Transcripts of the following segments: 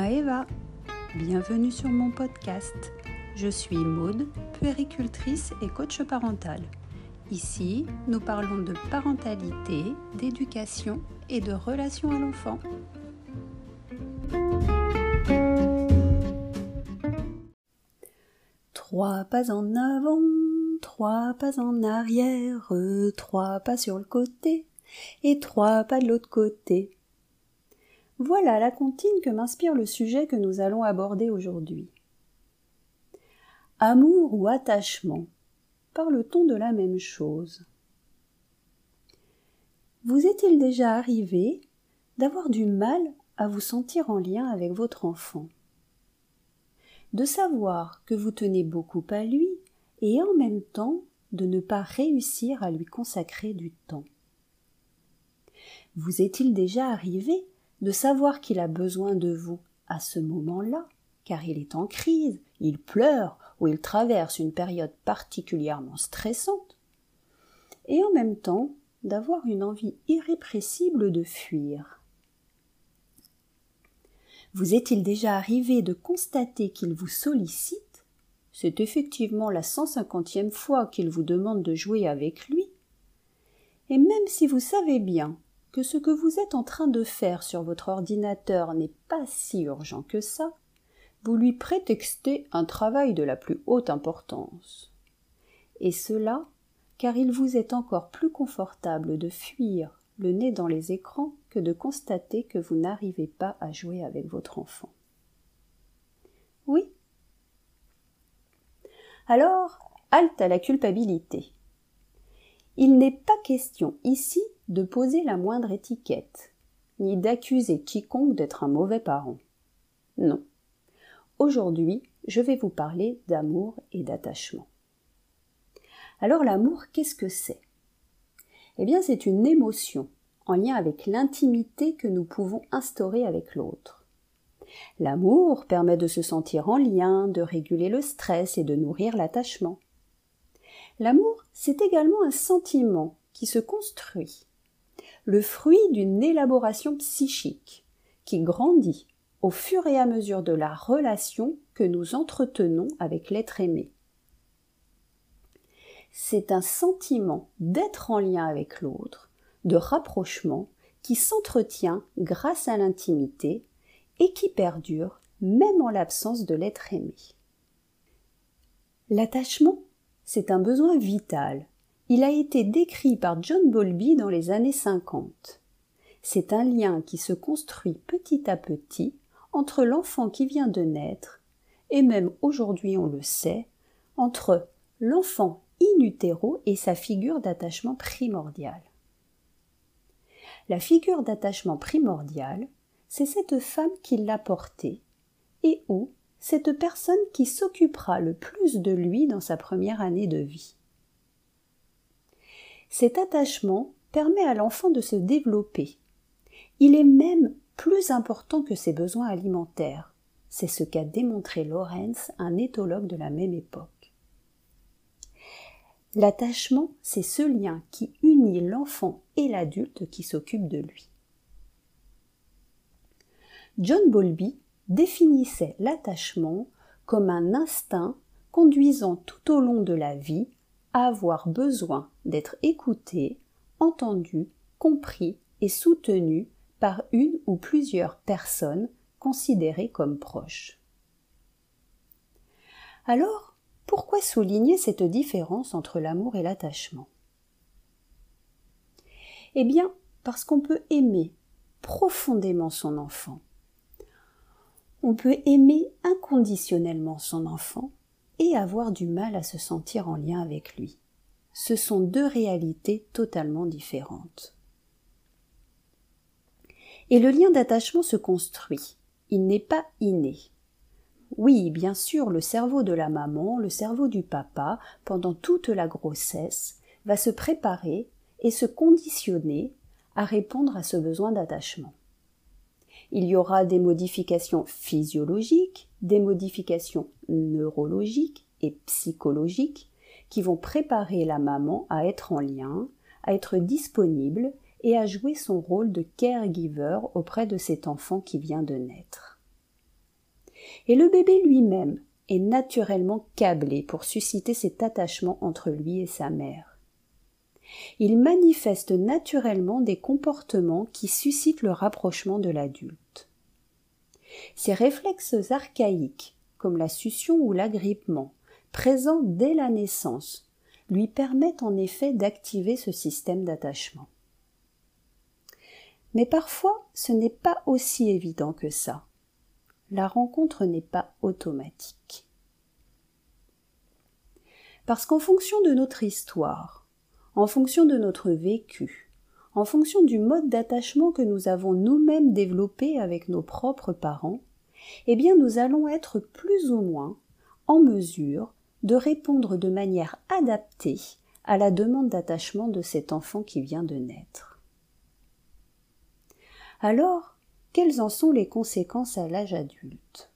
Maeva, bienvenue sur mon podcast. Je suis Maude, puéricultrice et coach parental. Ici, nous parlons de parentalité, d'éducation et de relation à l'enfant. Trois pas en avant, trois pas en arrière, trois pas sur le côté et trois pas de l'autre côté. Voilà la comptine que m'inspire le sujet que nous allons aborder aujourd'hui. Amour ou attachement Parle-t-on de la même chose? Vous est-il déjà arrivé d'avoir du mal à vous sentir en lien avec votre enfant? De savoir que vous tenez beaucoup à lui et en même temps de ne pas réussir à lui consacrer du temps. Vous est-il déjà arrivé de savoir qu'il a besoin de vous à ce moment-là, car il est en crise, il pleure ou il traverse une période particulièrement stressante, et en même temps d'avoir une envie irrépressible de fuir. Vous est-il déjà arrivé de constater qu'il vous sollicite? C'est effectivement la cent cinquantième fois qu'il vous demande de jouer avec lui. Et même si vous savez bien que ce que vous êtes en train de faire sur votre ordinateur n'est pas si urgent que ça, vous lui prétextez un travail de la plus haute importance. Et cela car il vous est encore plus confortable de fuir le nez dans les écrans que de constater que vous n'arrivez pas à jouer avec votre enfant. Oui? Alors, halte à la culpabilité. Il n'est pas question ici de poser la moindre étiquette, ni d'accuser quiconque d'être un mauvais parent. Non. Aujourd'hui, je vais vous parler d'amour et d'attachement. Alors l'amour, qu'est-ce que c'est? Eh bien, c'est une émotion en lien avec l'intimité que nous pouvons instaurer avec l'autre. L'amour permet de se sentir en lien, de réguler le stress et de nourrir l'attachement. L'amour, c'est également un sentiment qui se construit le fruit d'une élaboration psychique qui grandit au fur et à mesure de la relation que nous entretenons avec l'être aimé. C'est un sentiment d'être en lien avec l'autre, de rapprochement, qui s'entretient grâce à l'intimité et qui perdure même en l'absence de l'être aimé. L'attachement, c'est un besoin vital il a été décrit par John Bowlby dans les années 50. C'est un lien qui se construit petit à petit entre l'enfant qui vient de naître, et même aujourd'hui on le sait, entre l'enfant in utero et sa figure d'attachement primordiale. La figure d'attachement primordiale, c'est cette femme qui l'a porté, et ou cette personne qui s'occupera le plus de lui dans sa première année de vie. Cet attachement permet à l'enfant de se développer. Il est même plus important que ses besoins alimentaires. C'est ce qu'a démontré Lorenz, un éthologue de la même époque. L'attachement, c'est ce lien qui unit l'enfant et l'adulte qui s'occupe de lui. John Bowlby définissait l'attachement comme un instinct conduisant tout au long de la vie avoir besoin d'être écouté, entendu, compris et soutenu par une ou plusieurs personnes considérées comme proches. Alors, pourquoi souligner cette différence entre l'amour et l'attachement? Eh bien, parce qu'on peut aimer profondément son enfant. On peut aimer inconditionnellement son enfant et avoir du mal à se sentir en lien avec lui. Ce sont deux réalités totalement différentes. Et le lien d'attachement se construit. Il n'est pas inné. Oui, bien sûr, le cerveau de la maman, le cerveau du papa, pendant toute la grossesse, va se préparer et se conditionner à répondre à ce besoin d'attachement. Il y aura des modifications physiologiques, des modifications neurologiques et psychologiques qui vont préparer la maman à être en lien, à être disponible et à jouer son rôle de caregiver auprès de cet enfant qui vient de naître. Et le bébé lui-même est naturellement câblé pour susciter cet attachement entre lui et sa mère. Il manifeste naturellement des comportements qui suscitent le rapprochement de l'adulte. Ces réflexes archaïques, comme la succion ou l'agrippement, présents dès la naissance, lui permettent en effet d'activer ce système d'attachement. Mais parfois, ce n'est pas aussi évident que ça. La rencontre n'est pas automatique. Parce qu'en fonction de notre histoire, en fonction de notre vécu, en fonction du mode d'attachement que nous avons nous-mêmes développé avec nos propres parents, eh bien nous allons être plus ou moins en mesure de répondre de manière adaptée à la demande d'attachement de cet enfant qui vient de naître. Alors, quelles en sont les conséquences à l'âge adulte?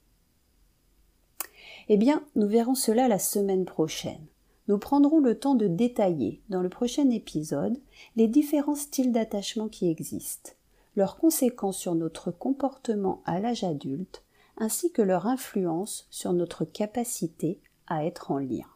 Eh bien, nous verrons cela la semaine prochaine. Nous prendrons le temps de détailler, dans le prochain épisode, les différents styles d'attachement qui existent, leurs conséquences sur notre comportement à l'âge adulte, ainsi que leur influence sur notre capacité à être en lien.